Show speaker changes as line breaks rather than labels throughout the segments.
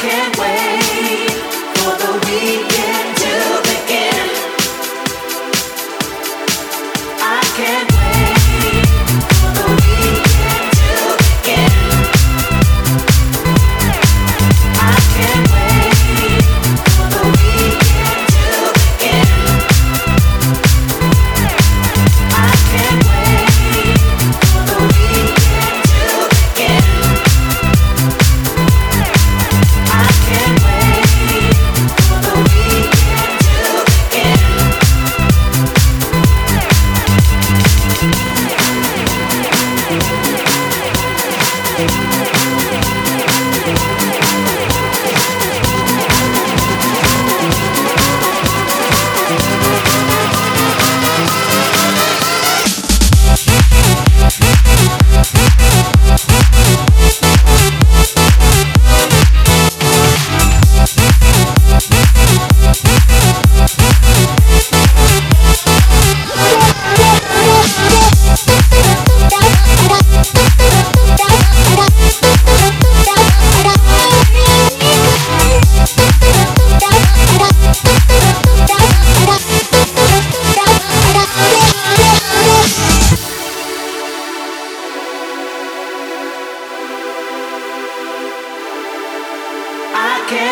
can't wait. Thank you.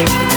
Thank you.